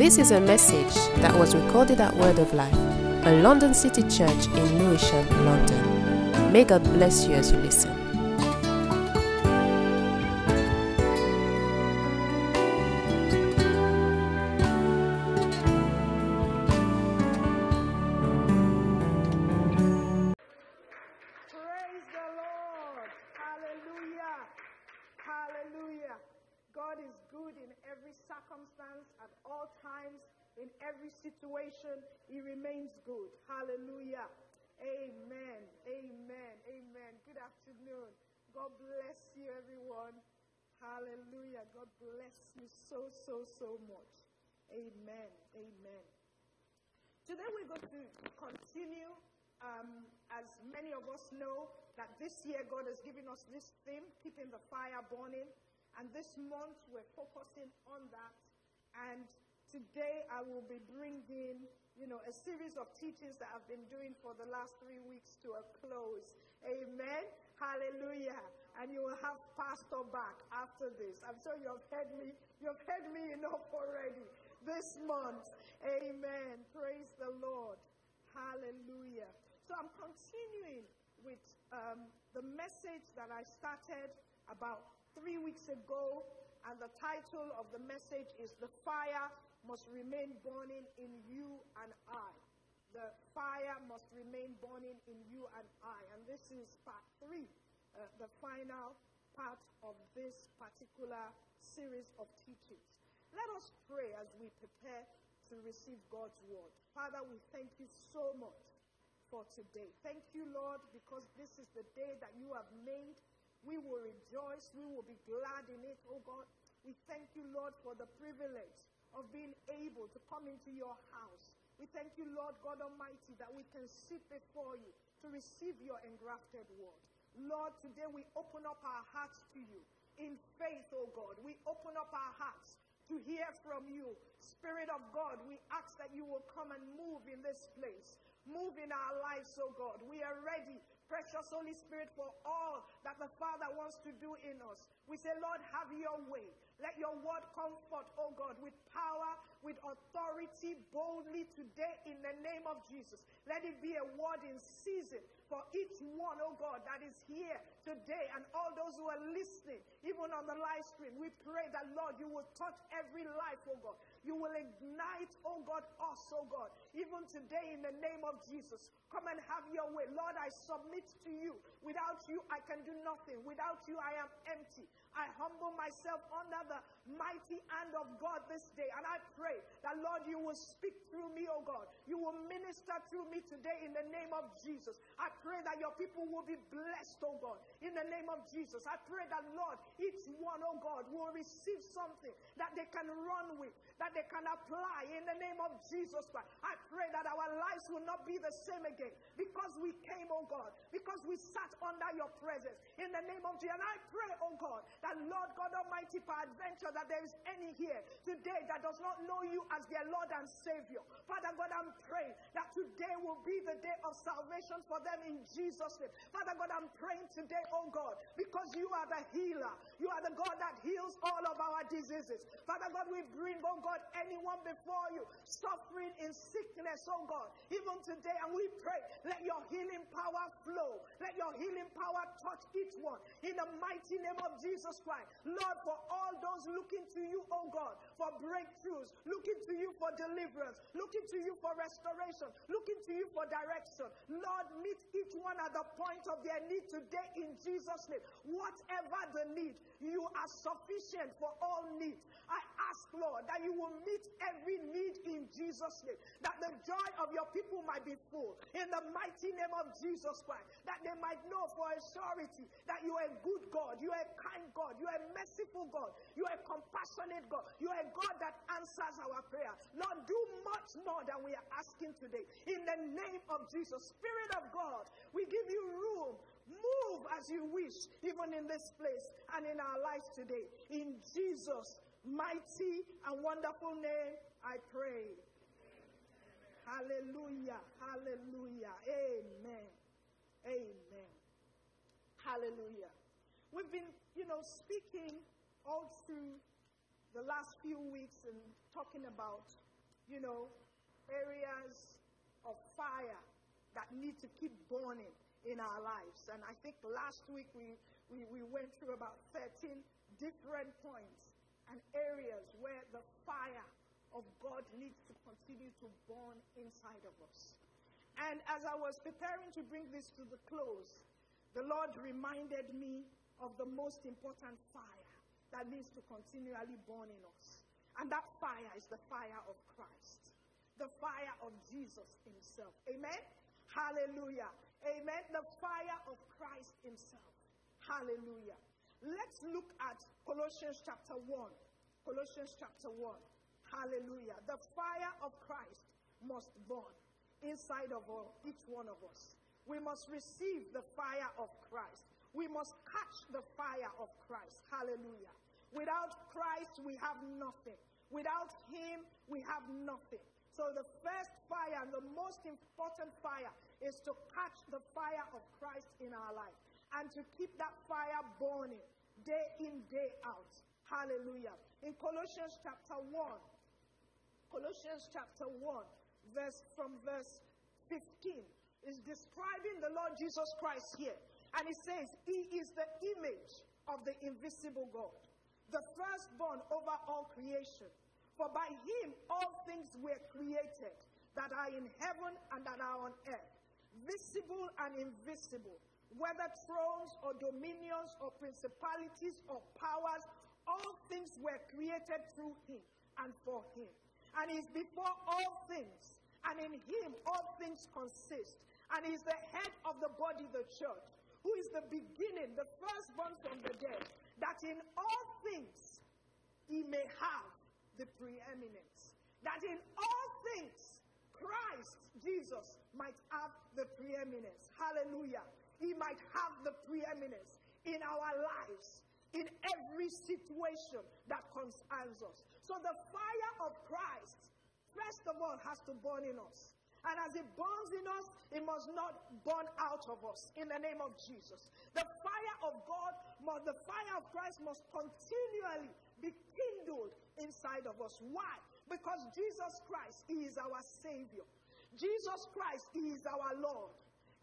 This is a message that was recorded at Word of Life, a London City church in Lewisham, London. May God bless you as you listen. Good. Hallelujah. Amen. Amen. Amen. Good afternoon. God bless you, everyone. Hallelujah. God bless you so, so, so much. Amen. Amen. Today we're going to continue, um, as many of us know, that this year God has given us this theme, keeping the fire burning. And this month we're focusing on that. And today I will be bringing, you know, a series of teachings that I've been doing for the last three weeks to a close. Amen. Hallelujah. And you will have Pastor back after this. I'm sure you have heard me. You have heard me enough already this month. Amen. Praise the Lord. Hallelujah. So I'm continuing with um, the message that I started about three weeks ago, and the title of the message is The Fire Must Remain Burning in You and I. The fire must remain burning in you and I. And this is part three, uh, the final part of this particular series of teachings. Let us pray as we prepare to receive God's word. Father, we thank you so much for today. Thank you, Lord, because this is the day that you have made. We will rejoice. We will be glad in it, oh God. We thank you, Lord, for the privilege of being able to come into your house. We thank you, Lord God Almighty, that we can sit before you to receive your engrafted word. Lord, today we open up our hearts to you in faith, oh God. We open up our hearts to hear from you. Spirit of God, we ask that you will come and move in this place. Move in our lives, oh God. We are ready, precious Holy Spirit, for all that the Father wants to do in us. We say, Lord, have your way. Let your word comfort, oh God, with power, with authority, boldly today in the name of Jesus. Let it be a word in season for each one, oh God, that is here today and all those who are listening, even on the live stream. We pray that, Lord, you will touch every life, oh God. You will ignite, oh God, us, oh God, even today in the name of Jesus. Come and have your way. Lord, I submit to you. Without you, I can do nothing. Without you, I am empty. I humble myself under the mighty hand of God this day. And I pray that, Lord, you will speak through me, oh God. You will minister through me today in the name of Jesus. I pray that your people will be blessed, oh God, in the name of Jesus. I pray that, Lord, each one, oh God, will receive something that they can run with, that they can apply in the name of Jesus Christ. I pray that our lives will not be the same again because we came, oh God, because we sat under your presence in the name of Jesus. And I pray, oh God, that Lord God Almighty, peradventure, that there is any here today that does not know you as their Lord and Savior. Father God, I'm praying that today will be the day of salvation for them in Jesus' name. Father God, I'm praying today, oh God, because you are the healer. You are the God that heals all of our diseases. Father God, we bring, oh God, anyone before you suffering in sickness, oh God, even today, and we pray, let your healing power flow. Let your healing power touch each one in the mighty name of Jesus Christ. Lord, for all those looking to you, oh God, for breakthroughs, looking to you for deliverance, looking to you for restoration, looking to you for direction. Lord, meet each one at the point of their need today in Jesus' name. Whatever the need, you are sufficient for all needs. I ask, Lord, that you will meet every need in Jesus' name, that the joy of your people might be full in the mighty name of Jesus Christ, that they might know for a surety that you are a good God, you are a kind God, you are a merciful God, you are a compassionate God, you are a God that answers our prayer. Lord, do much more than we are asking today. In the name of Jesus, Spirit of God, we give you room. Move as you wish, even in this place and in our lives today. In Jesus' mighty and wonderful name, I pray. Hallelujah. Hallelujah. Amen. Amen. Hallelujah. We've been, you know, speaking all through the last few weeks and talking about you know, areas of fire that need to keep burning in our lives. And I think last week we, we, we went through about 13 different points and areas where the fire of God needs to continue to burn inside of us. And as I was preparing to bring this to the close, the Lord reminded me of the most important fire that needs to continually burn in us. And that fire is the fire of Christ, the fire of Jesus Himself. Amen? Hallelujah. Amen. The fire of Christ Himself. Hallelujah. Let's look at Colossians chapter 1. Colossians chapter 1. Hallelujah. The fire of Christ must burn inside of all, each one of us. We must receive the fire of Christ. We must catch the fire of Christ. Hallelujah. Without Christ, we have nothing. Without Him, we have nothing. So the first fire and the most important fire is to catch the fire of Christ in our life and to keep that fire burning day in, day out. Hallelujah. In Colossians chapter 1, Colossians chapter 1, verse from verse 15, is describing the Lord Jesus Christ here. And he says, He is the image of the invisible God, the firstborn over all creation. For by him all things were created that are in heaven and that are on earth, visible and invisible, whether thrones or dominions or principalities or powers, all things were created through him and for him. And he is before all things, and in him all things consist. And he is the head of the body, the church, who is the beginning, the firstborn from the dead, that in all things he may have the preeminence. That in all things, Christ Jesus might have the preeminence. Hallelujah. He might have the preeminence in our lives, in every situation that concerns us. So the fire of Christ, first of all, has to burn in us. And as it burns in us, it must not burn out of us in the name of Jesus. The fire of God, the fire of Christ must continually be kindled inside of us. Why? Because Jesus Christ is our Savior. Jesus Christ is our Lord.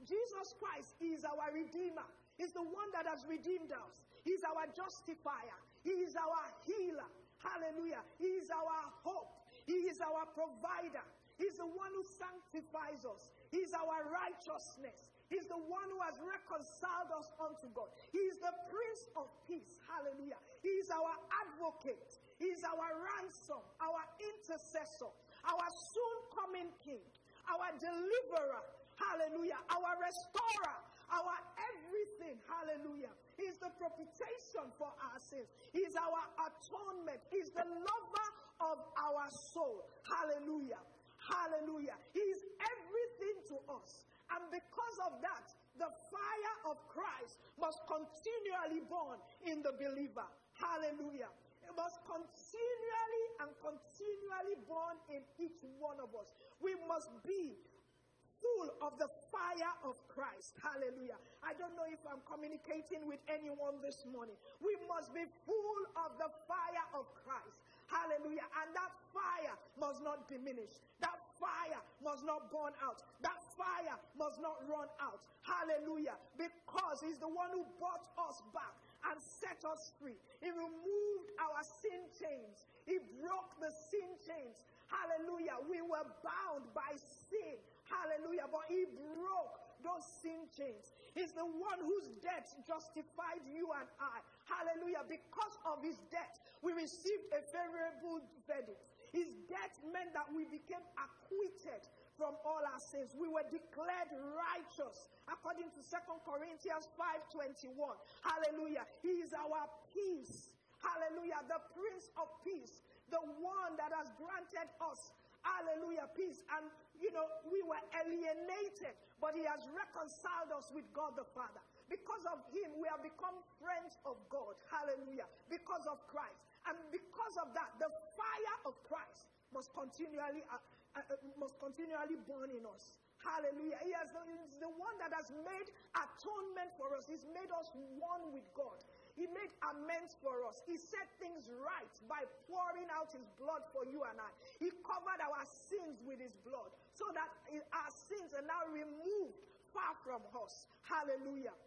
Jesus Christ is our Redeemer. He's the one that has redeemed us. He's our justifier. He is our healer. Hallelujah. He is our hope. He is our provider. He's the one who sanctifies us. He's our righteousness. He's the one who has reconciled us unto God. He is the Prince of Peace. Hallelujah. He is our advocate. He is our ransom, our intercessor, our soon coming King, our deliverer. Hallelujah. Our restorer, our everything. Hallelujah. He is the propitiation for our sins. He is our atonement. He is the lover of our soul. Hallelujah. Hallelujah. He is everything to us. And because of that, the fire of Christ must continually burn in the believer. Hallelujah. It must continually and continually burn in each one of us. We must be full of the fire of Christ. Hallelujah. I don't know if I'm communicating with anyone this morning. We must be full of the fire of Christ. Hallelujah. And that fire must not diminish. That fire must not burn out. That fire must not run out. Hallelujah. Because He's the one who brought us back and set us free. He removed our sin chains, He broke the sin chains. Hallelujah. We were bound by sin. Hallelujah. But He broke those sin chains. He's the one whose death justified you and I. Hallelujah. Because of his death, we received a favorable verdict. His death meant that we became acquitted from all our sins. We were declared righteous according to 2 Corinthians 5:21. Hallelujah. He is our peace. Hallelujah. The Prince of Peace, the one that has granted us Hallelujah, peace. And, you know, we were alienated, but He has reconciled us with God the Father. Because of Him, we have become friends of God. Hallelujah. Because of Christ. And because of that, the fire of Christ must continually, uh, uh, uh must continually burn in us. Hallelujah. He has, he's the one that has made atonement for us. He's made us one with God. He made amends for us. He set things right by pouring out His blood for you and I. He covered our sins with His blood so that our sins are now removed far from us. Hallelujah.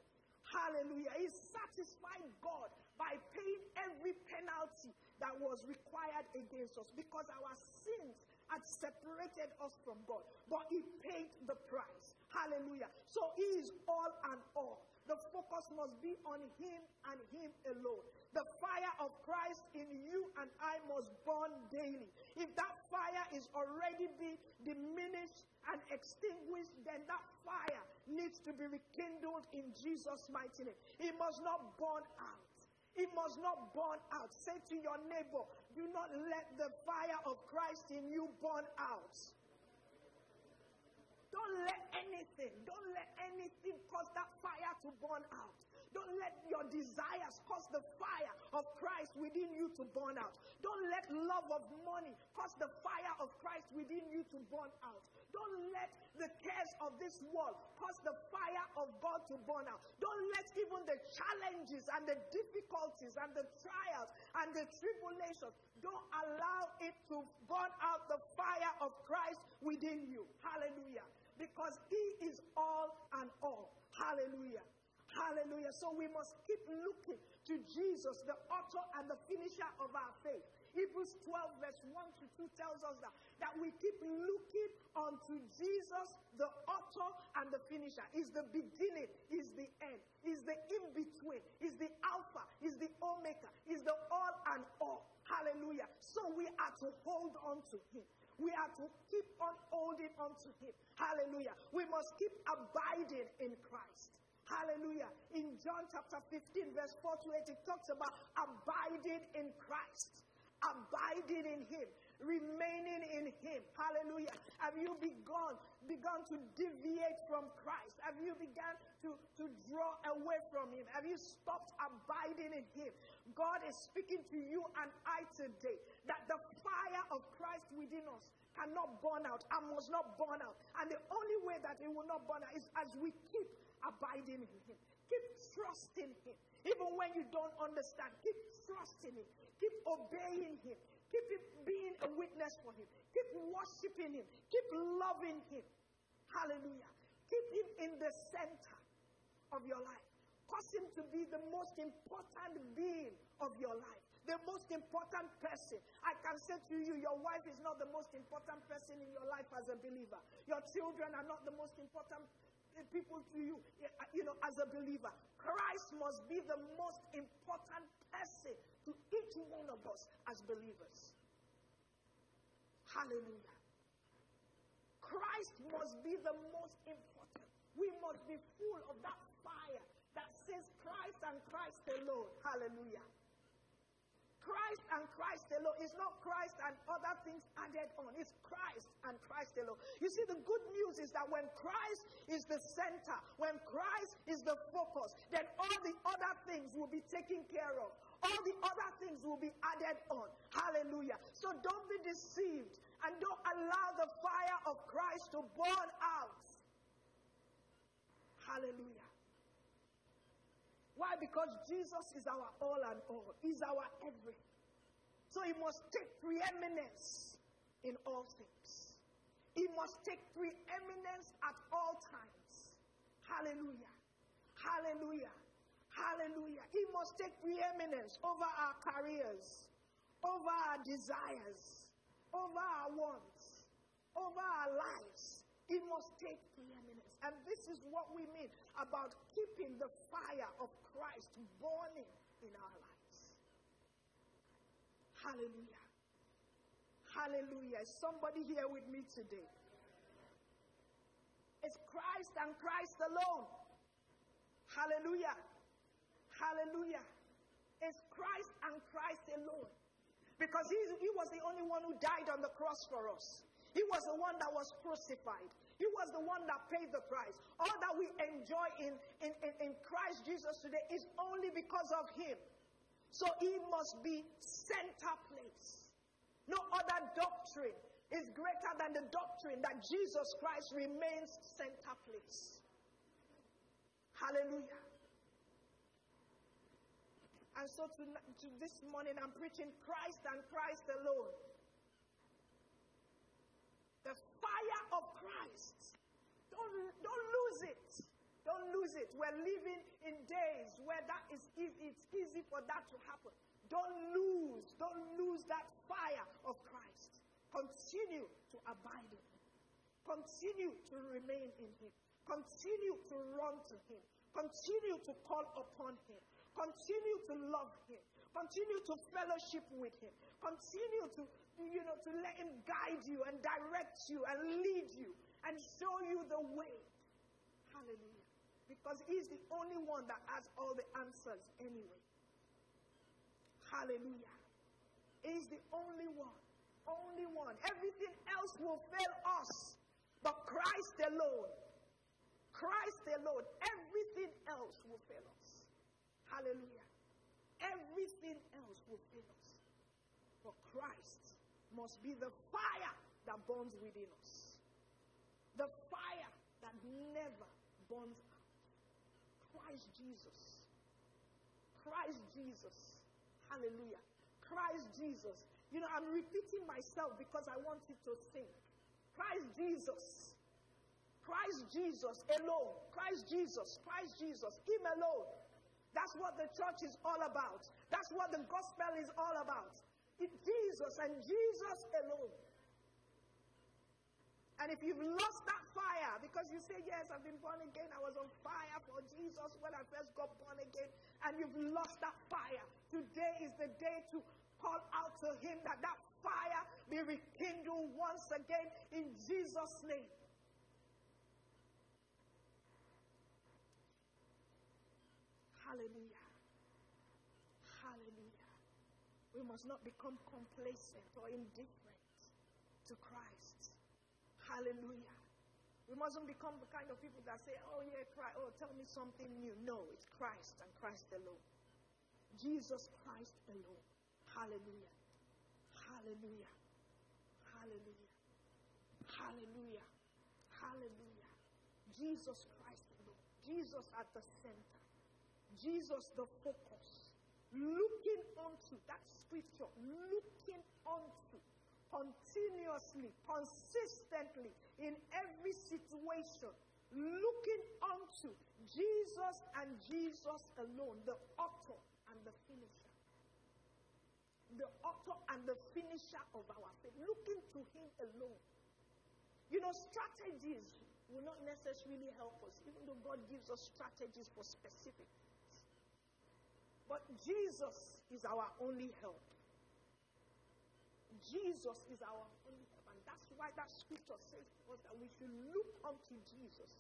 Hallelujah. He satisfied God by paying every penalty that was required against us because our sins had separated us from God. But He paid the price. Hallelujah. So He is all and all. The focus must be on Him and Him alone. The fire of Christ in you and I must burn daily. If that fire is already being diminished and extinguished, then that fire needs to be rekindled in Jesus' mighty name. It must not burn out. It must not burn out. Say to your neighbor, do not let the fire of Christ in you burn out. Don't let anything, don't let anything cause that fire to burn out. Don't let your desires cause the fire of Christ within you to burn out. Don't let love of money cause the fire of Christ within you to burn out. Don't let the cares of this world cause the fire of God to burn out. Don't let even the challenges and the difficulties and the trials and the tribulations, don't allow it to burn out the fire of Christ within you. Hallelujah because He is all and all. Hallelujah. Hallelujah. So we must keep looking to Jesus, the author and the finisher of our faith. Hebrews 12, verse 1 to 2 tells us that, that we keep looking unto Jesus, the author and the finisher. Is the beginning, is the end, is the in between, is the Alpha, is the Omega, is the all and all. Hallelujah. So we are to hold on to Him. We are to keep on holding on to Him. Hallelujah. We must keep abiding in Christ. Hallelujah. In John chapter 15, verse 4 to 8, it talks about abiding in Christ, abiding in Him, remaining in Him. Hallelujah. Have you begun, begun to deviate from Christ? Have you begun to, to draw away from Him? Have you stopped abiding in Him? God is speaking to you and I today that the fire of Christ within us cannot burn out and must not burn out. And the only way that it will not burn out is as we keep abiding in Him, keep trusting Him. Even when you don't understand, keep trusting Him, keep obeying Him, keep being a witness for Him, keep worshiping Him, keep loving Him. Hallelujah. Keep Him in the center of your life. Cause Him to be the most important being of your life the most important person. I can say to you, your wife is not the most important person in your life as a believer. Your children are not the most important people to you, you know, as a believer. Christ must be the most important person to each one of us as believers. Hallelujah. Christ must be the most important. We must be full of that fire that says Christ and Christ alone. Hallelujah. Christ and Christ alone. It's not Christ and other things added on. It's Christ Christ alone. You see, the good news is that when Christ is the center, when Christ is the focus, then all the other things will be taken care of. All the other things will be added on. Hallelujah. So don't be deceived and don't allow the fire of Christ to burn out. Hallelujah. Why? Because Jesus is our all and all, He's our everything. So He must take preeminence in all things. He must take preeminence at all times. Hallelujah. Hallelujah. Hallelujah. He must take preeminence over our careers, over our desires, over our wants, over our lives. He must take preeminence. And this is what we mean about keeping the fire of Christ burning in our lives. Hallelujah. Hallelujah. Is somebody here with me today? It's Christ and Christ alone. Hallelujah. Hallelujah. It's Christ and Christ alone. Because he, he was the only one who died on the cross for us. He was the one that was crucified. He was the one that paid the price. All that we enjoy in, in, in, in Christ Jesus today is only because of Him. So He must be center place. No other doctrine is greater than the doctrine that Jesus Christ remains center place. Hallelujah. And so to, to this morning, I'm preaching Christ and Christ alone. The fire of Christ. Don't, don't lose it. Don't lose it. We're living in days where that is easy. It's easy for that to happen. Don't lose. Don't lose that fire of Christ. Continue to abide in Him. Continue to remain in Him. Continue to run to Him. Continue to call upon Him. Continue to love Him. Continue to fellowship with Him. Continue to, you know, to let Him guide you and direct you and lead you and show you the way. Hallelujah. Because He's the only one that has all the answers anyway. Hallelujah. He's the only one. Only one. Everything else will fail us. But Christ alone. Christ alone. Everything else will fail us. Hallelujah. Everything else will fail us. But Christ must be the fire that burns within us. The fire that never burns out. Christ Jesus. Christ Jesus. Hallelujah. Christ Jesus. You know, I'm repeating myself because I want it to sink. Christ Jesus. Christ Jesus alone. Christ Jesus. Christ Jesus. Him alone. That's what the church is all about. That's what the gospel is all about. It, Jesus and Jesus alone. And if you've lost that fire, because you say, Yes, I've been born again, I was on fire for Jesus when I first got born again, and you've lost that fire, today is the day to call out to Him that that fire be rekindled once again in Jesus' name. Hallelujah. Hallelujah. We must not become complacent or indifferent to Christ. Hallelujah. We mustn't become the kind of people that say, oh, yeah, Christ, oh, tell me something new. No, it's Christ and Christ alone. Jesus Christ alone. Hallelujah. Hallelujah. Hallelujah. Hallelujah. Hallelujah. Jesus Christ alone. Jesus at the center. Jesus the focus. Looking onto that scripture, looking onto continuously, consistently, in every situation, looking onto Jesus and Jesus alone, the author and the finisher. The author and the finisher of our faith. Looking to Him alone. You know, strategies will not necessarily help us, even though God gives us strategies for specific things. but Jesus is our only help. Jesus is our only help. And that's why that scripture says to us that we should look unto Jesus,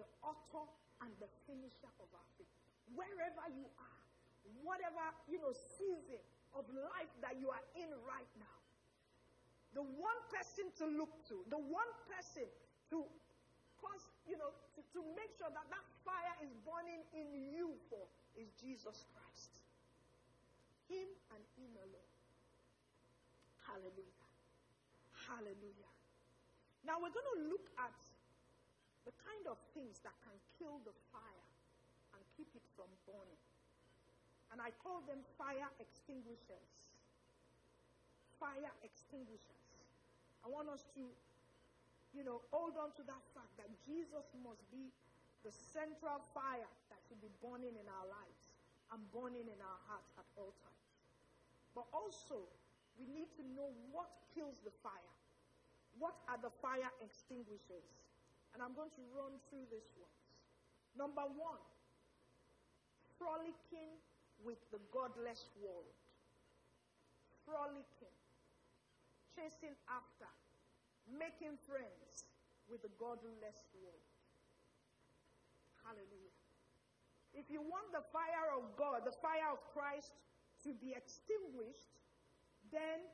the author and the finisher of our faith. Wherever you are, whatever, you know, season of life that you are in right now, the one person to look to, the one person to cause, you know, to, to make sure that that fire is burning in you for is Jesus Christ. Him and Him alone. Hallelujah. Hallelujah. Now we're going to look at the kind of things that can kill the fire and keep it from burning. And I call them fire extinguishers. Fire extinguishers. I want us to, you know, hold on to that fact that Jesus must be the central fire that should be burning in our lives and burning in our hearts at all times. But also, we need to know what kills the fire. What are the fire extinguishers? And I'm going to run through these ones. Number one, frolicking with the godless world. Frolicking, chasing after, making friends with the godless world. Hallelujah. If you want the fire of God, the fire of Christ to be extinguished, then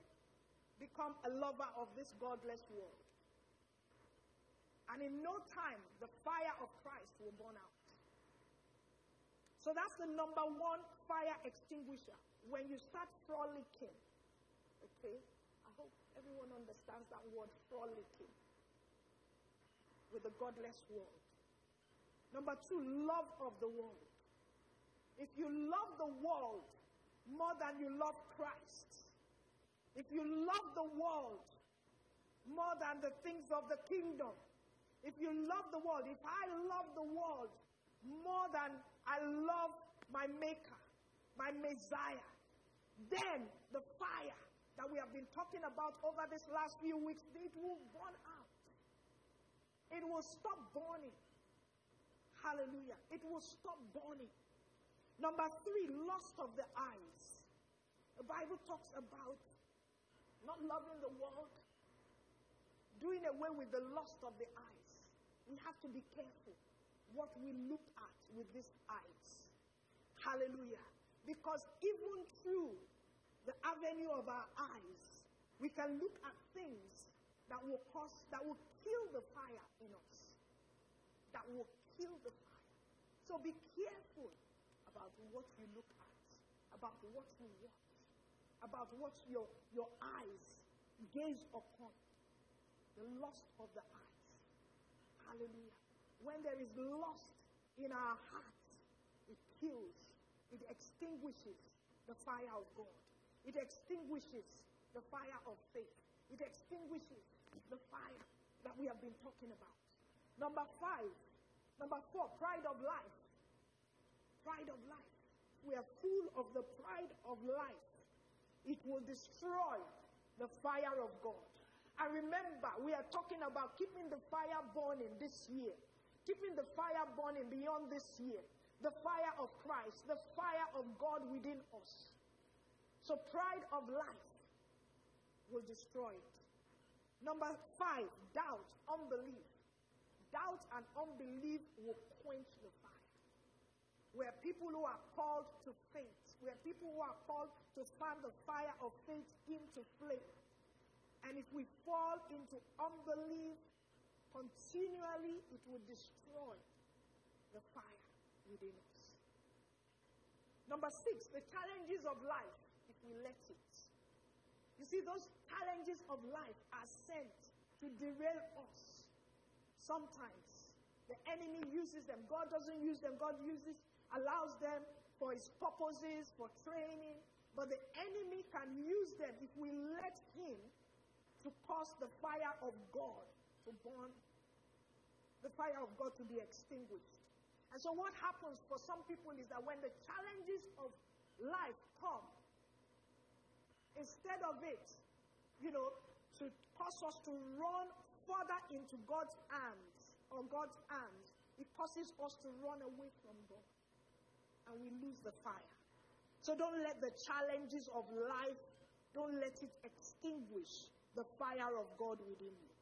become a lover of this godless world. And in no time, the fire of Christ will burn out. So that's the number one fire extinguisher. When you start frolicking, okay? I hope everyone understands that word frolicking with the godless world. Number two, love of the world. If you love the world, more than you love Christ, if you love the world more than the things of the kingdom, if you love the world, if I love the world more than I love my Maker, my Messiah, then the fire that we have been talking about over this last few weeks, it will burn out. It will stop burning. Hallelujah. It will stop burning. Number three, lust of the eyes. The Bible talks about not loving the world, doing away with the lust of the eyes. We have to be careful what we look at with these eyes. Hallelujah. Because even through the avenue of our eyes, we can look at things that will cause, that will kill the fire in us. That will kill the fire. So be careful about what you look at, about what you watch, about what your, your eyes gaze upon. The lust of the eyes. Hallelujah. When there is lust in our hearts, it kills, it extinguishes the fire of God. It extinguishes the fire of faith. It extinguishes the fire that we have been talking about. Number five, number four, pride of life. Pride of life. We are full of the pride of life. It will destroy the fire of God. And remember, we are talking about keeping the fire burning this year, keeping the fire burning beyond this year, the fire of Christ, the fire of God within us. So, pride of life will destroy it. Number five, doubt, unbelief. Doubt and unbelief will quench the fire. We're people who are called to faith. We're people who are called to fan the fire of faith into flame. And if we fall into unbelief continually, it will destroy the fire within us. Number six, the challenges of life, if we let it. You see, those challenges of life are sent to derail us. Sometimes the enemy uses them. God doesn't use them. God uses, allows them for his purposes, for training. But the enemy can use them if we let him to cause the fire of God to burn, the fire of God to be extinguished. And so, what happens for some people is that when the challenges of life come, instead of it, you know, to cause us to run further into God's arms or God's arms, it causes us to run away from God and we lose the fire. So don't let the challenges of life, don't let it extinguish the fire of God within you.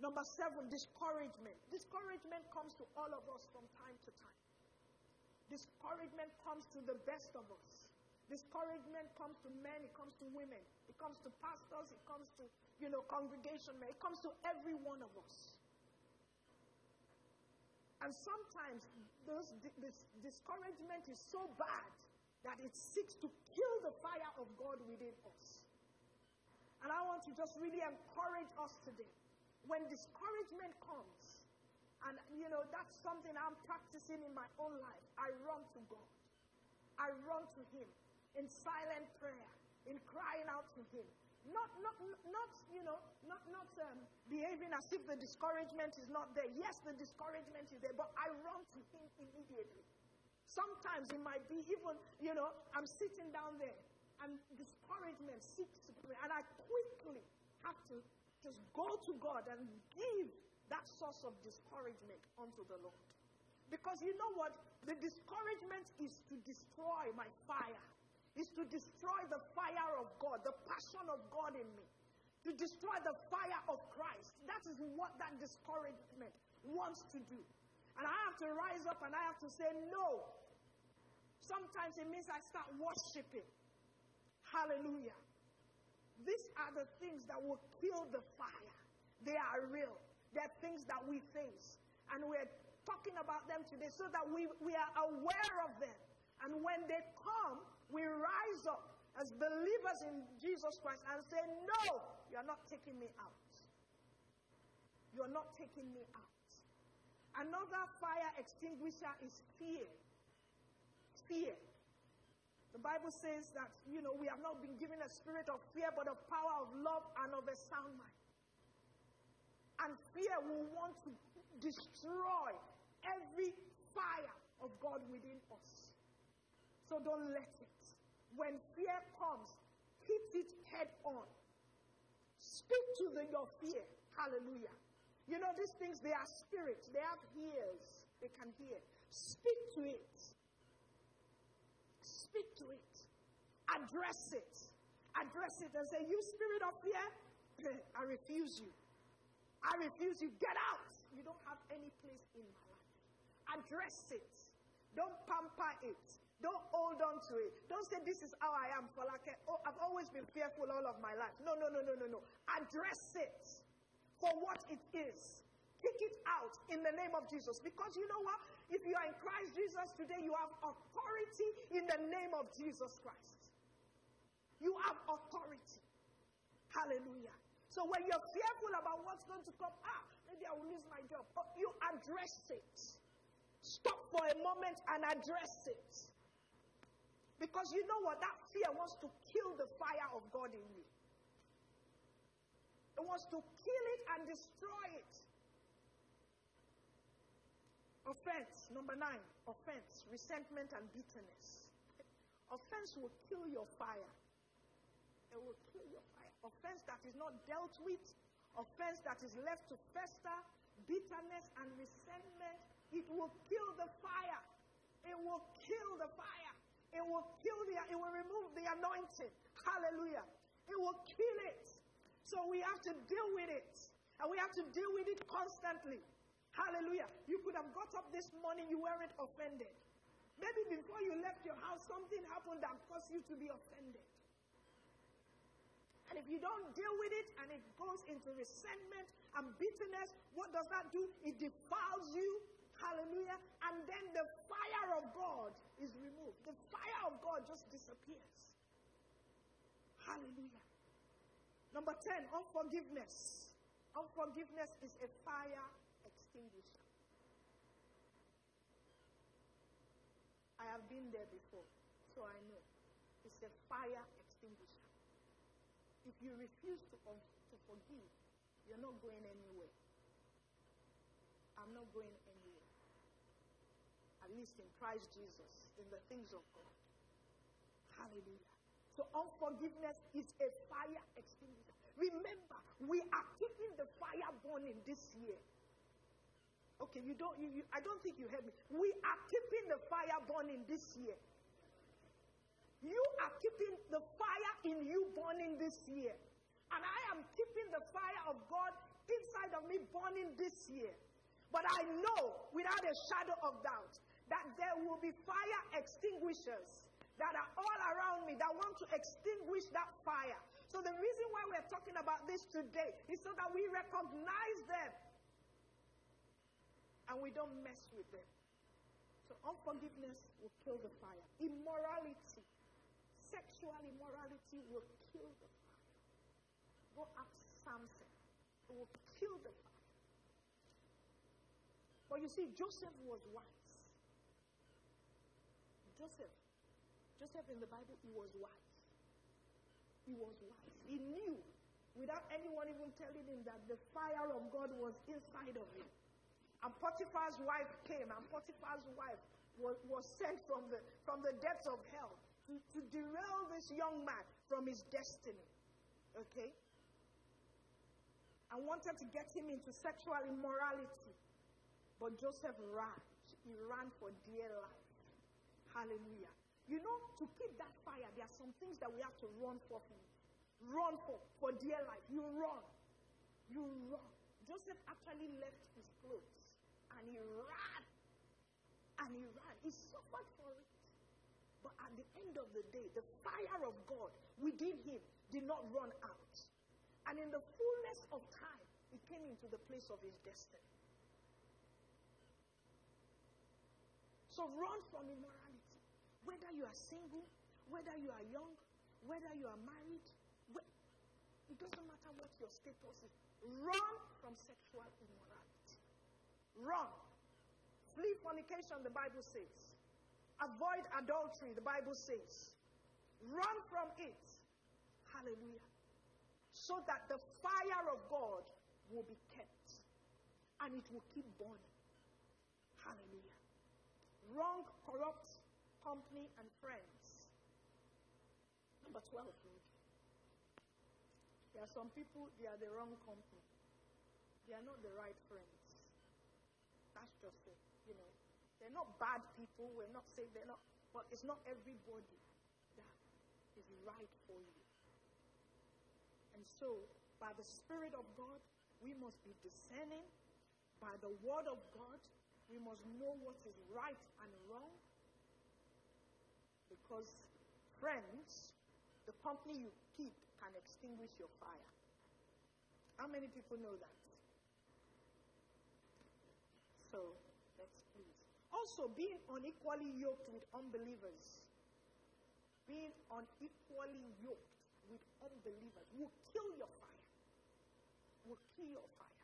Number seven, discouragement. Discouragement comes to all of us from time to time. Discouragement comes to the best of us. Discouragement comes to men, it comes to women, it comes to pastors, it comes to, you know, congregation men, it comes to every one of us. And sometimes those, this discouragement is so bad that it seeks to kill the fire of God within us. And I want to just really encourage us today. When discouragement comes, and you know, that's something I'm practicing in my own life, I run to God. I run to Him in silent prayer, in crying out to Him. Not, not, not, you know, not, not um, behaving as if the discouragement is not there. Yes, the discouragement is there, but I run to Him immediately. Sometimes it might be even, you know, I'm sitting down there and discouragement seeks to me, and I quickly have to just go to God and give that source of discouragement unto the Lord. Because you know what? The discouragement is to destroy my fire is to destroy the fire of God, the passion of God in me, to destroy the fire of Christ. That is what that discouragement wants to do. And I have to rise up and I have to say, no. Sometimes it means I start worshiping. Hallelujah. These are the things that will kill the fire. They are real. They're things that we face. And we're talking about them today so that we, we are aware of them. And when they come, we rise up as believers in Jesus Christ and say, No, you're not taking me out. You're not taking me out. Another fire extinguisher is fear. Fear. The Bible says that, you know, we have not been given a spirit of fear, but of power, of love, and of a sound mind. And fear will want to destroy every fire of God within us. So don't let it. When fear comes, hit it head on. Speak to the, your fear. Hallelujah. You know, these things, they are spirits. They have ears. They can hear. Speak to it. Speak to it. Address it. Address it and say, You spirit of fear, I refuse you. I refuse you. Get out. You don't have any place in my life. Address it. Don't pamper it. Don't hold on to it. Don't say, This is how I am. For like, oh, I've always been fearful all of my life. No, no, no, no, no, no. Address it for what it is. Kick it out in the name of Jesus. Because you know what? If you are in Christ Jesus today, you have authority in the name of Jesus Christ. You have authority. Hallelujah. So when you're fearful about what's going to come, ah, maybe I will lose my job. Oh, you address it. Stop for a moment and address it. Because you know what? That fear wants to kill the fire of God in you. It wants to kill it and destroy it. Offense, number nine, offense, resentment, and bitterness. Offense will kill your fire. It will kill your fire. Offense that is not dealt with, offense that is left to fester, bitterness and resentment, it will kill the fire. It will kill the fire. It will kill the, it will remove the anointing. Hallelujah. It will kill it. So we have to deal with it. And we have to deal with it constantly. Hallelujah. You could have got up this morning, you weren't offended. Maybe before you left your house, something happened that caused you to be offended. And if you don't deal with it and it goes into resentment and bitterness, what does that do? It defiles you. Hallelujah. And then the fire of God is removed. The fire of God just disappears. Hallelujah. Number 10, unforgiveness. Unforgiveness is a fire extinguisher. I have been there before, so I know. It's a fire extinguisher. If you refuse to, to forgive, you're not going anywhere. I'm not going anywhere. At least in Christ Jesus, in the things of God. Hallelujah. So unforgiveness is a fire extinguisher. Remember, we are keeping the fire burning this year. Okay, you don't. You, you, I don't think you heard me. We are keeping the fire burning this year. You are keeping the fire in you burning this year. And I am keeping the fire of God inside of me burning this year. But I know without a shadow of doubt that there will be fire extinguishers that are all around me that want to extinguish that fire. So the reason why we're talking about this today is so that we recognize them and we don't mess with them. So unforgiveness will kill the fire. Immorality, sexual immorality will kill the fire. Go ask Samson. It will kill the fire. But you see, Joseph was wise. Joseph. Joseph in the Bible, he was wise. He was wise. He knew, without anyone even telling him, that the fire of God was inside of him. And Potiphar's wife came, and Potiphar's wife was, was sent from the, from the depths of hell to, to derail this young man from his destiny. Okay? And wanted to get him into sexual immorality. But Joseph ran. He ran for dear life. Hallelujah. You know, to keep that fire, there are some things that we have to run for. Run for, for dear life. You run. You run. Joseph actually left his clothes and he ran. And he ran. He suffered for it. But at the end of the day, the fire of God within him did not run out. And in the fullness of time, he came into the place of his destiny. So run from immorality. Whether you are single, whether you are young, whether you are married, it doesn't matter what your status is. Run from sexual immorality. Run. Flee fornication, the Bible says. Avoid adultery, the Bible says. Run from it. Hallelujah. So that the fire of God will be kept and it will keep burning. Hallelujah. Wrong, corrupt company and friends. Number 12. There are some people, they are the wrong company. They are not the right friends. That's just it. You know, they're not bad people. We're not saying they're not, but it's not everybody that is right for you. And so, by the Spirit of God, we must be discerning. By the Word of God, we must know what is right and wrong. Because, friends, the company you keep can extinguish your fire. How many people know that? So, let's please. Also, being unequally yoked with unbelievers, being unequally yoked with unbelievers will kill your fire. Will kill your fire.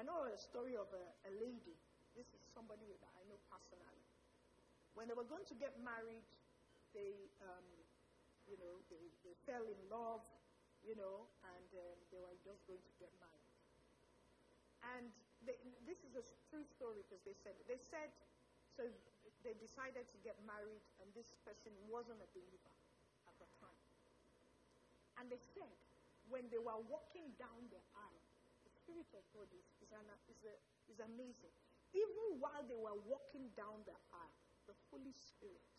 I know a story of a, a lady. This is somebody that I know personally. When they were going to get married, they um, you know, they, they fell in love, you know, and um, they were just going to get married. And they, this is a true story because they said, they said, so they decided to get married, and this person wasn't a believer at the time. And they said, when they were walking down the aisle, the Spirit of God is, is, an, is, a, is amazing. Even while they were walking down the aisle, the Holy Spirit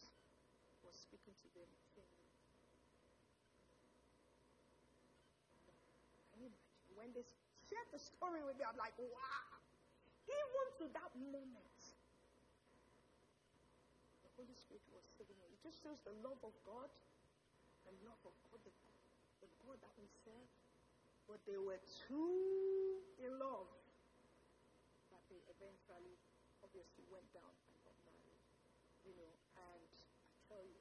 was speaking to them, when they shared the story with me, I'm like, wow. Even to that moment, the Holy Spirit was there. It just shows the love of God, the love of God, the, the God that we serve. But they were too in love that they eventually, obviously, went down and got married. You know, and I tell you,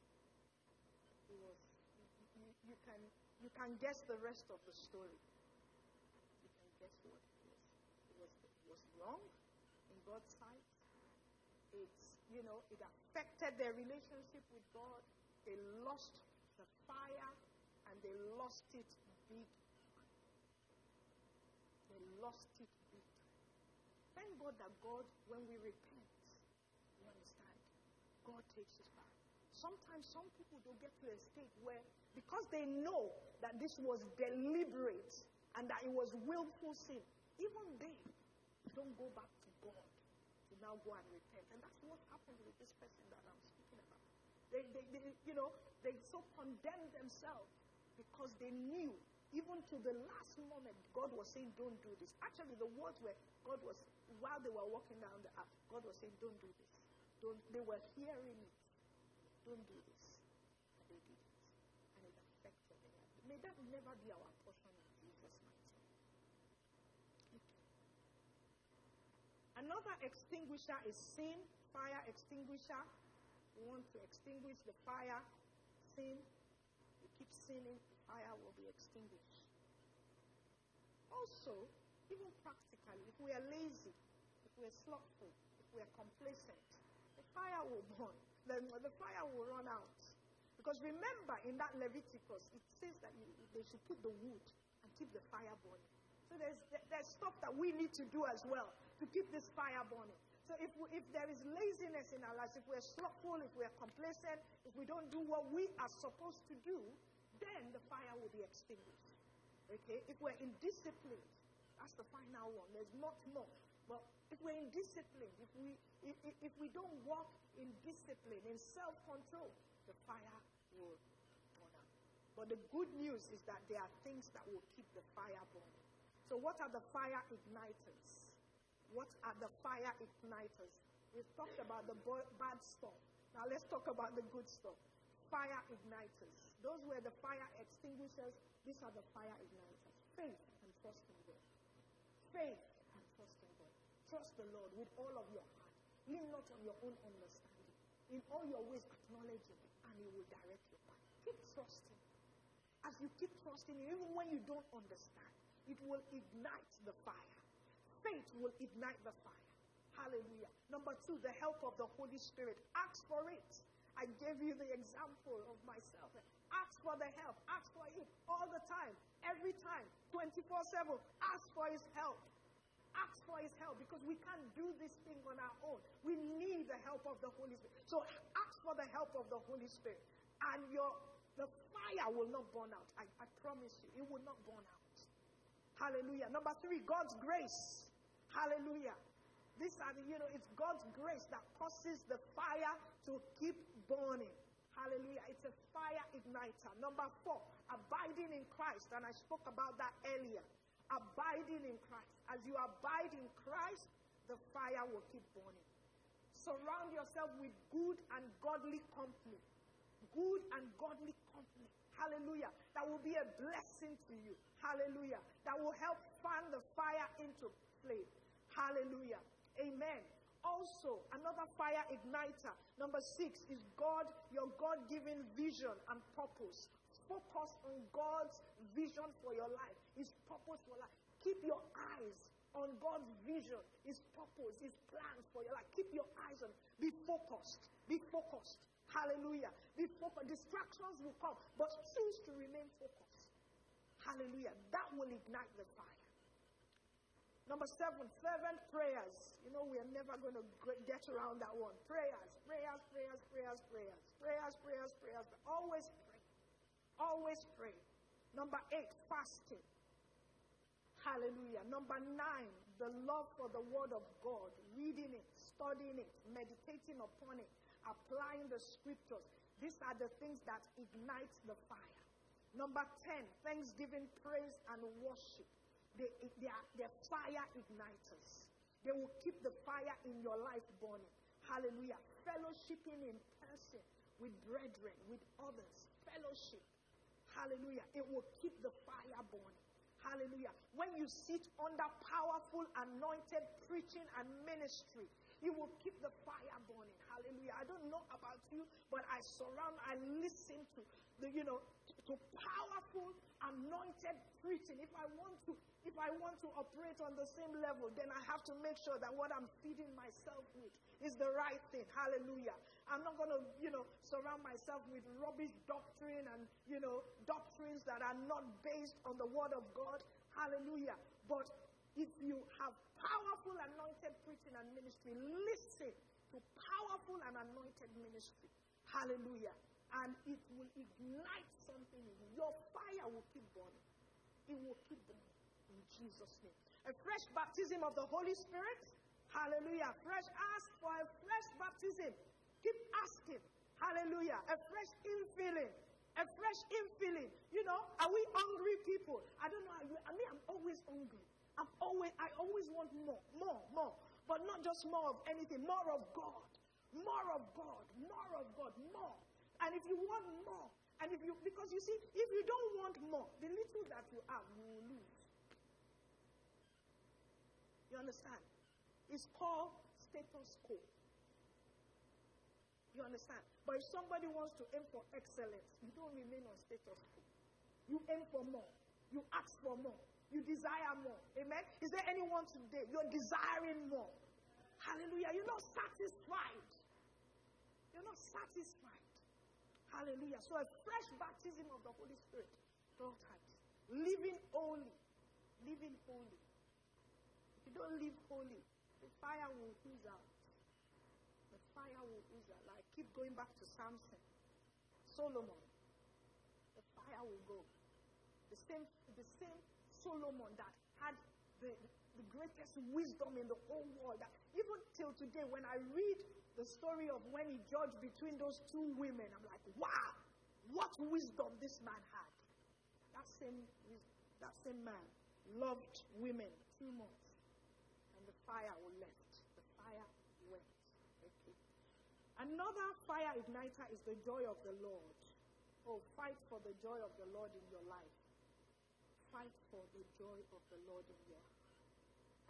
it was, you, you, you can, you can guess the rest of the story You can guess what? It was, it was, it was wrong in God's sight. It's, you know, it affected their relationship with God. They lost the fire and they lost it big. They lost it big. Thank God that God, when we repent, you understand, God takes us back. Sometimes some people don't get to a state where, because they know that this was deliberate, and that it was willful sin, even they don't go back to God to now go and repent. And that's what happened with this person that I'm speaking about. They, they, they you know, they so condemned themselves because they knew, even to the last moment, God was saying, don't do this. Actually, the words were, God was, while they were walking down the path, God was saying, don't do this. Don't, they were hearing it. Don't do this. And they did it. And it affected them. May that never be our portion in Jesus' mighty Another extinguisher is sin, fire extinguisher. We want to extinguish the fire, sin. We keep sinning, the fire will be extinguished. Also, even practically, if we are lazy, if we are slothful, if we are complacent, the fire will burn. Then the fire will run out. Because remember, in that Leviticus, it says that you, they should put the wood and keep the fire burning. So there's, there's stuff that we need to do as well to keep this fire burning. So if, we, if there is laziness in our lives, if we're slothful, if we're complacent, if we don't do what we are supposed to do, then the fire will be extinguished. Okay? If we're indisciplined, that's the final one. There's much more. But if we're indisciplined, if we, if, if we don't walk in discipline, in self-control, the fire will burn out. But the good news is that there are things that will keep the fire burning. So what are the fire igniters? What are the fire igniters? We've talked about the bad stuff. Now let's talk about the good stuff. Fire igniters. Those were the fire extinguishers. These are the fire igniters. Faith and trust in God. Faith and trust in God. Trust the Lord with all of your heart. Lean not on your own understanding. In all your ways, acknowledge Him, and He will direct your path. Keep trusting. As you keep trusting, even when you don't understand, it will ignite the fire faith will ignite the fire. Hallelujah. Number two, the help of the Holy Spirit. Ask for it. I gave you the example of myself. Ask for the help. Ask for it all the time, every time, 24 7. Ask for His help. Ask for His help because we can't do this thing on our own. We need the help of the Holy Spirit. So ask for the help of the Holy Spirit, and your the fire will not burn out. I, I promise you, it will not burn out. Hallelujah. Number three, God's grace. Hallelujah. These are you know, it's God's grace that causes the fire to keep burning. Hallelujah. It's a fire igniter. Number four, abiding in Christ. And I spoke about that earlier. Abiding in Christ. As you abide in Christ, the fire will keep burning. Surround yourself with good and godly company. Good and godly company. Hallelujah. That will be a blessing to you. Hallelujah. That will help fan the fire into flame. Hallelujah. Amen. Also, another fire igniter. Number six is God, your God given vision and purpose. Focus on God's vision for your life, His purpose for life. Keep your eyes on God's vision, His purpose, His plans for your life. Keep your eyes on. Be focused. Be focused. Hallelujah. Be focused. Distractions will come, but choose to remain focused. Hallelujah. That will ignite the fire. Number seven, fervent prayers. You know, we are never going to get around that one. Prayers, prayers, prayers, prayers, prayers, prayers, prayers, prayers. Always pray. Always pray. Number eight, fasting. Hallelujah. Number nine, the love for the Word of God, reading it, studying it, meditating upon it, applying the scriptures. These are the things that ignite the fire. Number 10, thanksgiving, praise, and worship. They, they, are, they're fire igniters. They will keep the fire in your life burning. Hallelujah. Fellowshipping in person with brethren, with others. Fellowship. Hallelujah. It will keep the fire burning. Hallelujah. When you sit under powerful, anointed preaching and ministry, you will keep the fire burning. Hallelujah. I don't know about you, but I surround, I listen to the, you know, to powerful, anointed preaching. If I want to, if I want to operate on the same level, then I have to make sure that what I'm feeding myself with is the right thing. Hallelujah. I'm not going to, you know, surround myself with rubbish doctrine and, you know, doctrines that are not based on the word of God. Hallelujah. But if you have powerful anointed preaching and ministry, listen to powerful and anointed ministry. Hallelujah and it will ignite something in you. Your fire will keep burning. It will keep burning in Jesus' name. A fresh baptism of the Holy Spirit. Hallelujah. Fresh ask for a fresh baptism. Keep asking. Hallelujah. A fresh infilling. A fresh infilling. You know, are we hungry people? I don't know. I mean, I'm always hungry. I'm always, I always want more, more, more. But not just more of anything, more of God. More of God. More of God. More. And if you want more, and if you, because you see, if you don't want more, the little that you have, you will lose. You understand? It's called status quo. You understand? But if somebody wants to aim for excellence, you don't remain on status quo. You aim for more. You ask for more. You desire more. Amen? Is there anyone today? You're desiring more. Hallelujah. You're not satisfied. You're not satisfied. Hallelujah. So a fresh baptism of the Holy Spirit all times. Living holy. Living holy. If you don't live holy, the fire will ooze out. The fire will ooze out. Like keep going back to Samson. Solomon. The fire will go. The same, the same Solomon that had the, the greatest wisdom in the whole world. That even till today, when I read the story of when he judged between those two women, I'm like, wow, what wisdom this man had. That same, that same man loved women two months, and the fire left. The fire went. Okay. Another fire igniter is the joy of the Lord. Oh, fight for the joy of the Lord in your life. Fight for the joy of the Lord in your life.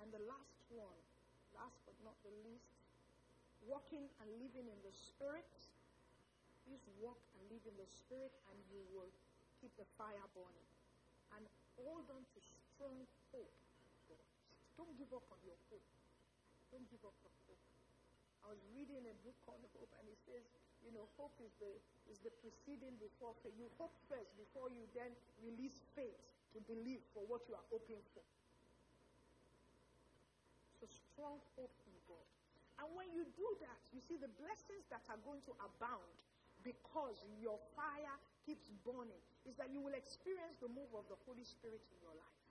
And the last one, last but not the least, walking and living in the Spirit. Please walk and live in the Spirit, and you will keep the fire burning. And hold on to strong hope. Don't give up on your hope. Don't give up on hope. I was reading a book called Hope, and it says, you know, hope is the is the preceding before faith. You hope first before you then release faith to believe for what you are hoping for. So strong hope. And when you do that, you see the blessings that are going to abound because your fire keeps burning is that you will experience the move of the Holy Spirit in your life.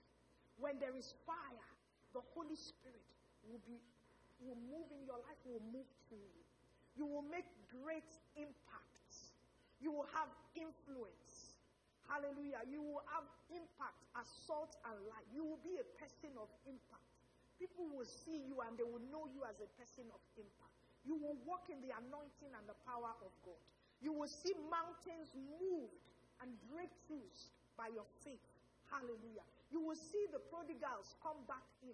When there is fire, the Holy Spirit will be will move in your life, will move through you. You will make great impacts. You will have influence. Hallelujah. You will have impact as salt and light. You will be a person of impact. People will see you and they will know you as a person of impact. You will walk in the anointing and the power of God. You will see mountains moved and breakthroughs by your faith. Hallelujah. You will see the prodigals come back in.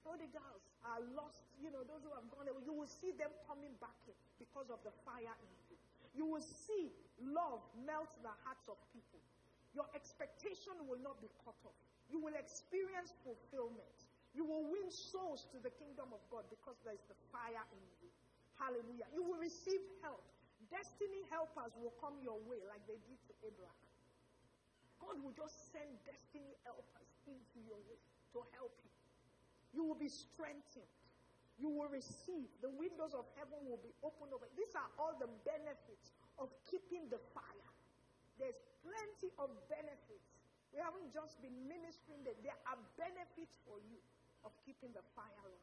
Prodigals are lost, you know, those who have gone away. You will see them coming back in because of the fire in you. You will see love melt the hearts of people. Your expectation will not be cut off. You will experience fulfillment. You will win souls to the kingdom of God because there is the fire in you. Hallelujah. You will receive help. Destiny helpers will come your way like they did to Abraham. God will just send destiny helpers into your way to help you. You will be strengthened. You will receive. The windows of heaven will be opened over. These are all the benefits of keeping the fire. There's plenty of benefits. We haven't just been ministering there. There are benefits for you of keeping the fire on.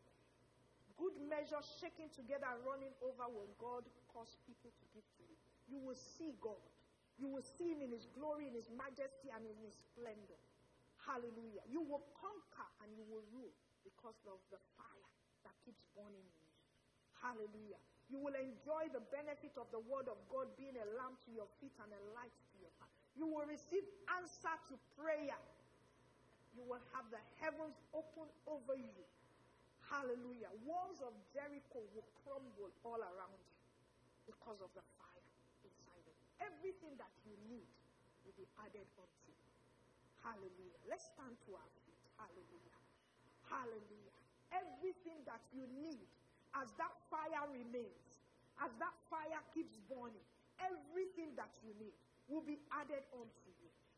Good measure shaking together and running over when God cause people to give to you. You will see God. You will see Him in His glory, in His majesty, and in His splendor. Hallelujah. You will conquer and you will rule because of the fire that keeps burning in you. Hallelujah. You will enjoy the benefit of the word of God being a lamp to your feet and a light to your path. You will receive answer to prayer. You will have the heavens open over you Hallelujah. Walls of Jericho will crumble all around you because of the fire inside of you. Everything that you need will be added unto you. Hallelujah. Let's stand to our feet. Hallelujah. Hallelujah. Everything that you need as that fire remains, as that fire keeps burning, everything that you need will be added unto you.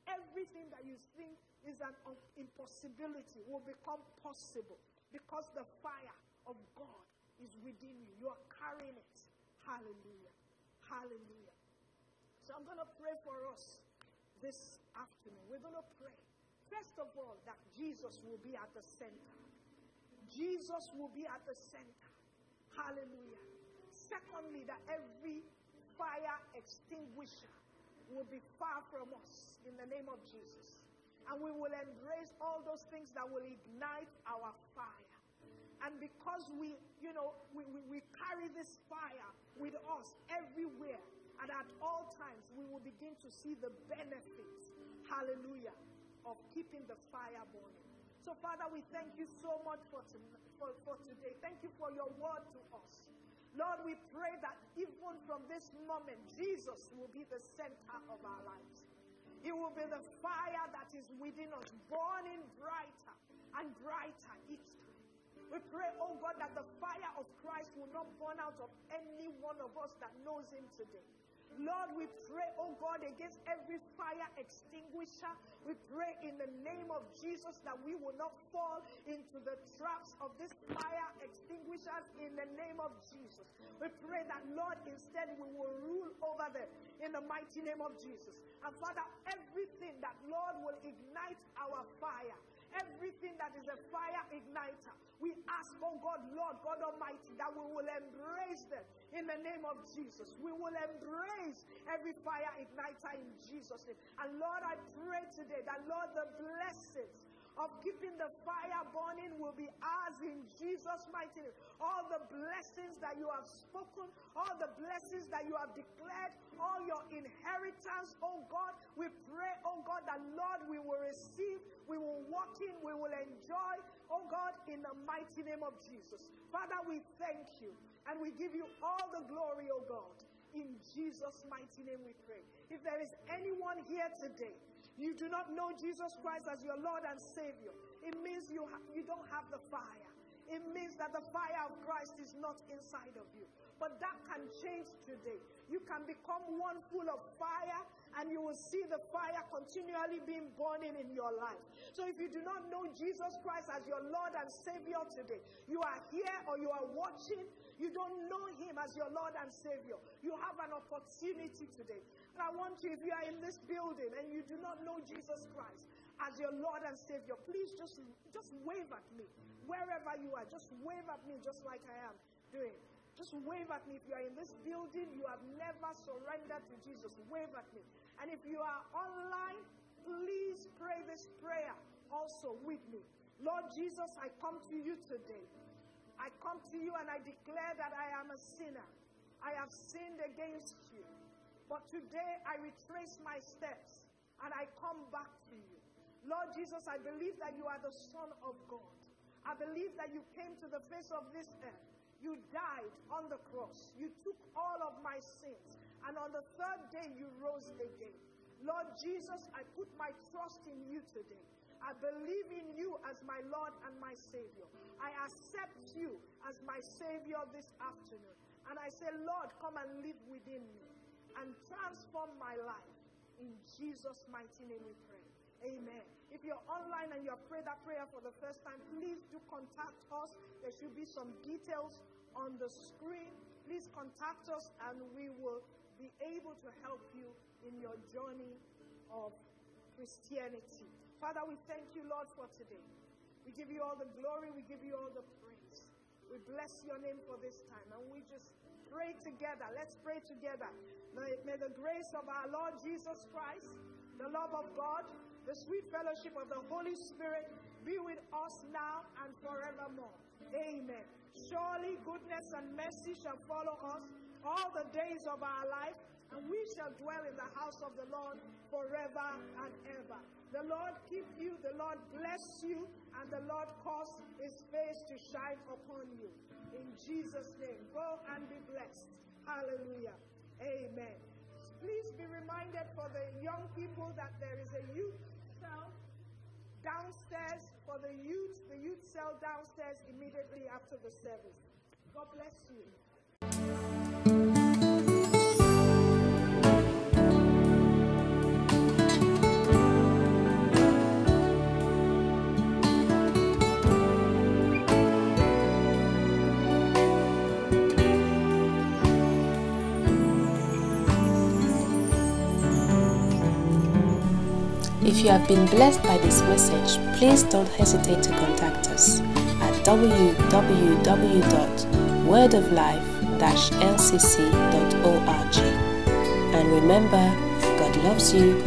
Everything that you think is an impossibility will become possible because the fire of God is within you. You are carrying it. Hallelujah. Hallelujah. So I'm going to pray for us this afternoon. We're going to pray, first of all, that Jesus will be at the center. Jesus will be at the center. Hallelujah. Secondly, that every fire extinguisher will be far from us in the name of Jesus and we will embrace all those things that will ignite our fire. And because we, you know, we, we, we, carry this fire with us everywhere and at all times, we will begin to see the benefits, hallelujah, of keeping the fire burning. So, Father, we thank you so much for, to- for, for today. Thank you for your word to us. Lord, we pray that even from this moment, Jesus will be the center of our lives. It will be the fire that is within us, burning brighter and brighter each time. We pray, oh God, that the fire of Christ will not burn out of any one of us that knows Him today. Lord, we pray, oh God, against every fire extinguisher. We pray in the name of Jesus that we will not fall into the traps of this fire extinguishers in the name of Jesus. We pray that, Lord, instead we will rule over them in the mighty name of Jesus. And Father, everything that, Lord, will ignite our fire everything that is a fire igniter. We ask, oh God, Lord God Almighty, that we will embrace them in the name of Jesus. We will embrace every fire igniter in Jesus' name. And Lord, I pray today that, Lord, the blessings of keeping the fire burning will be ours in Jesus' mighty name. All the blessings that you have spoken, all the blessings that you have declared, all your inheritance, oh God, we pray, oh God, that Lord, we will receive, we will walk in, we will enjoy, oh God, in the mighty name of Jesus. Father, we thank you and we give you all the glory, oh God. In Jesus' mighty name we pray. If there is anyone here today you do not know Jesus Christ as your Lord and Savior, it means you, ha- you don't have the fire. it means that the fire of Christ is not inside of you. But that can change today. You can become one full of fire and you will see the fire continually being burning in your life. So if you do not know Jesus Christ as your Lord and Savior today, you are here or you are watching, you don't know Him as your Lord and Savior. You have an opportunity today. And I want you, if you are in this building and you do not know Jesus Christ as your Lord and Savior, please just, just wave at me. Wherever you are, just wave at me just like I am doing. Just wave at me. If you are in this building, you have never surrendered to Jesus, wave at me. And if you are online, please pray this prayer also with me. Lord Jesus, I come to you today. I come to you and I declare that I am a sinner. I have sinned against you. But today I retrace my steps and I come back to you. Lord Jesus, I believe that you are the Son of God. I believe that you came to the face of this earth you died on the cross. You took all of my sins. And on the third day, you rose again. Lord Jesus, I put my trust in you today. I believe in you as my Lord and my Savior. I accept you as my Savior this afternoon. And I say, Lord, come and live within me and transform my life. In Jesus' mighty name we pray. Amen. If you're online and you have prayed that prayer for the first time, please do contact us. There should be some details on the screen. Please contact us and we will be able to help you in your journey of Christianity. Father, we thank you, Lord, for today. We give you all the glory, we give you all the praise. We bless your name for this time. And we just pray together. Let's pray together. May, may the grace of our Lord Jesus Christ, the love of God, the sweet fellowship of the Holy Spirit be with us now and forevermore. Amen. Surely goodness and mercy shall follow us all the days of our life, and we shall dwell in the house of the Lord forever and ever. The Lord keep you, the Lord bless you, and the Lord cause his face to shine upon you. In Jesus' name, go and be blessed. Hallelujah. Amen. Please be reminded for the young people that there is a youth cell downstairs for the youth, the youth cell downstairs immediately after the service. God bless you. If you have been blessed by this message, please don't hesitate to contact us at www.wordoflife-lcc.org. And remember, God loves you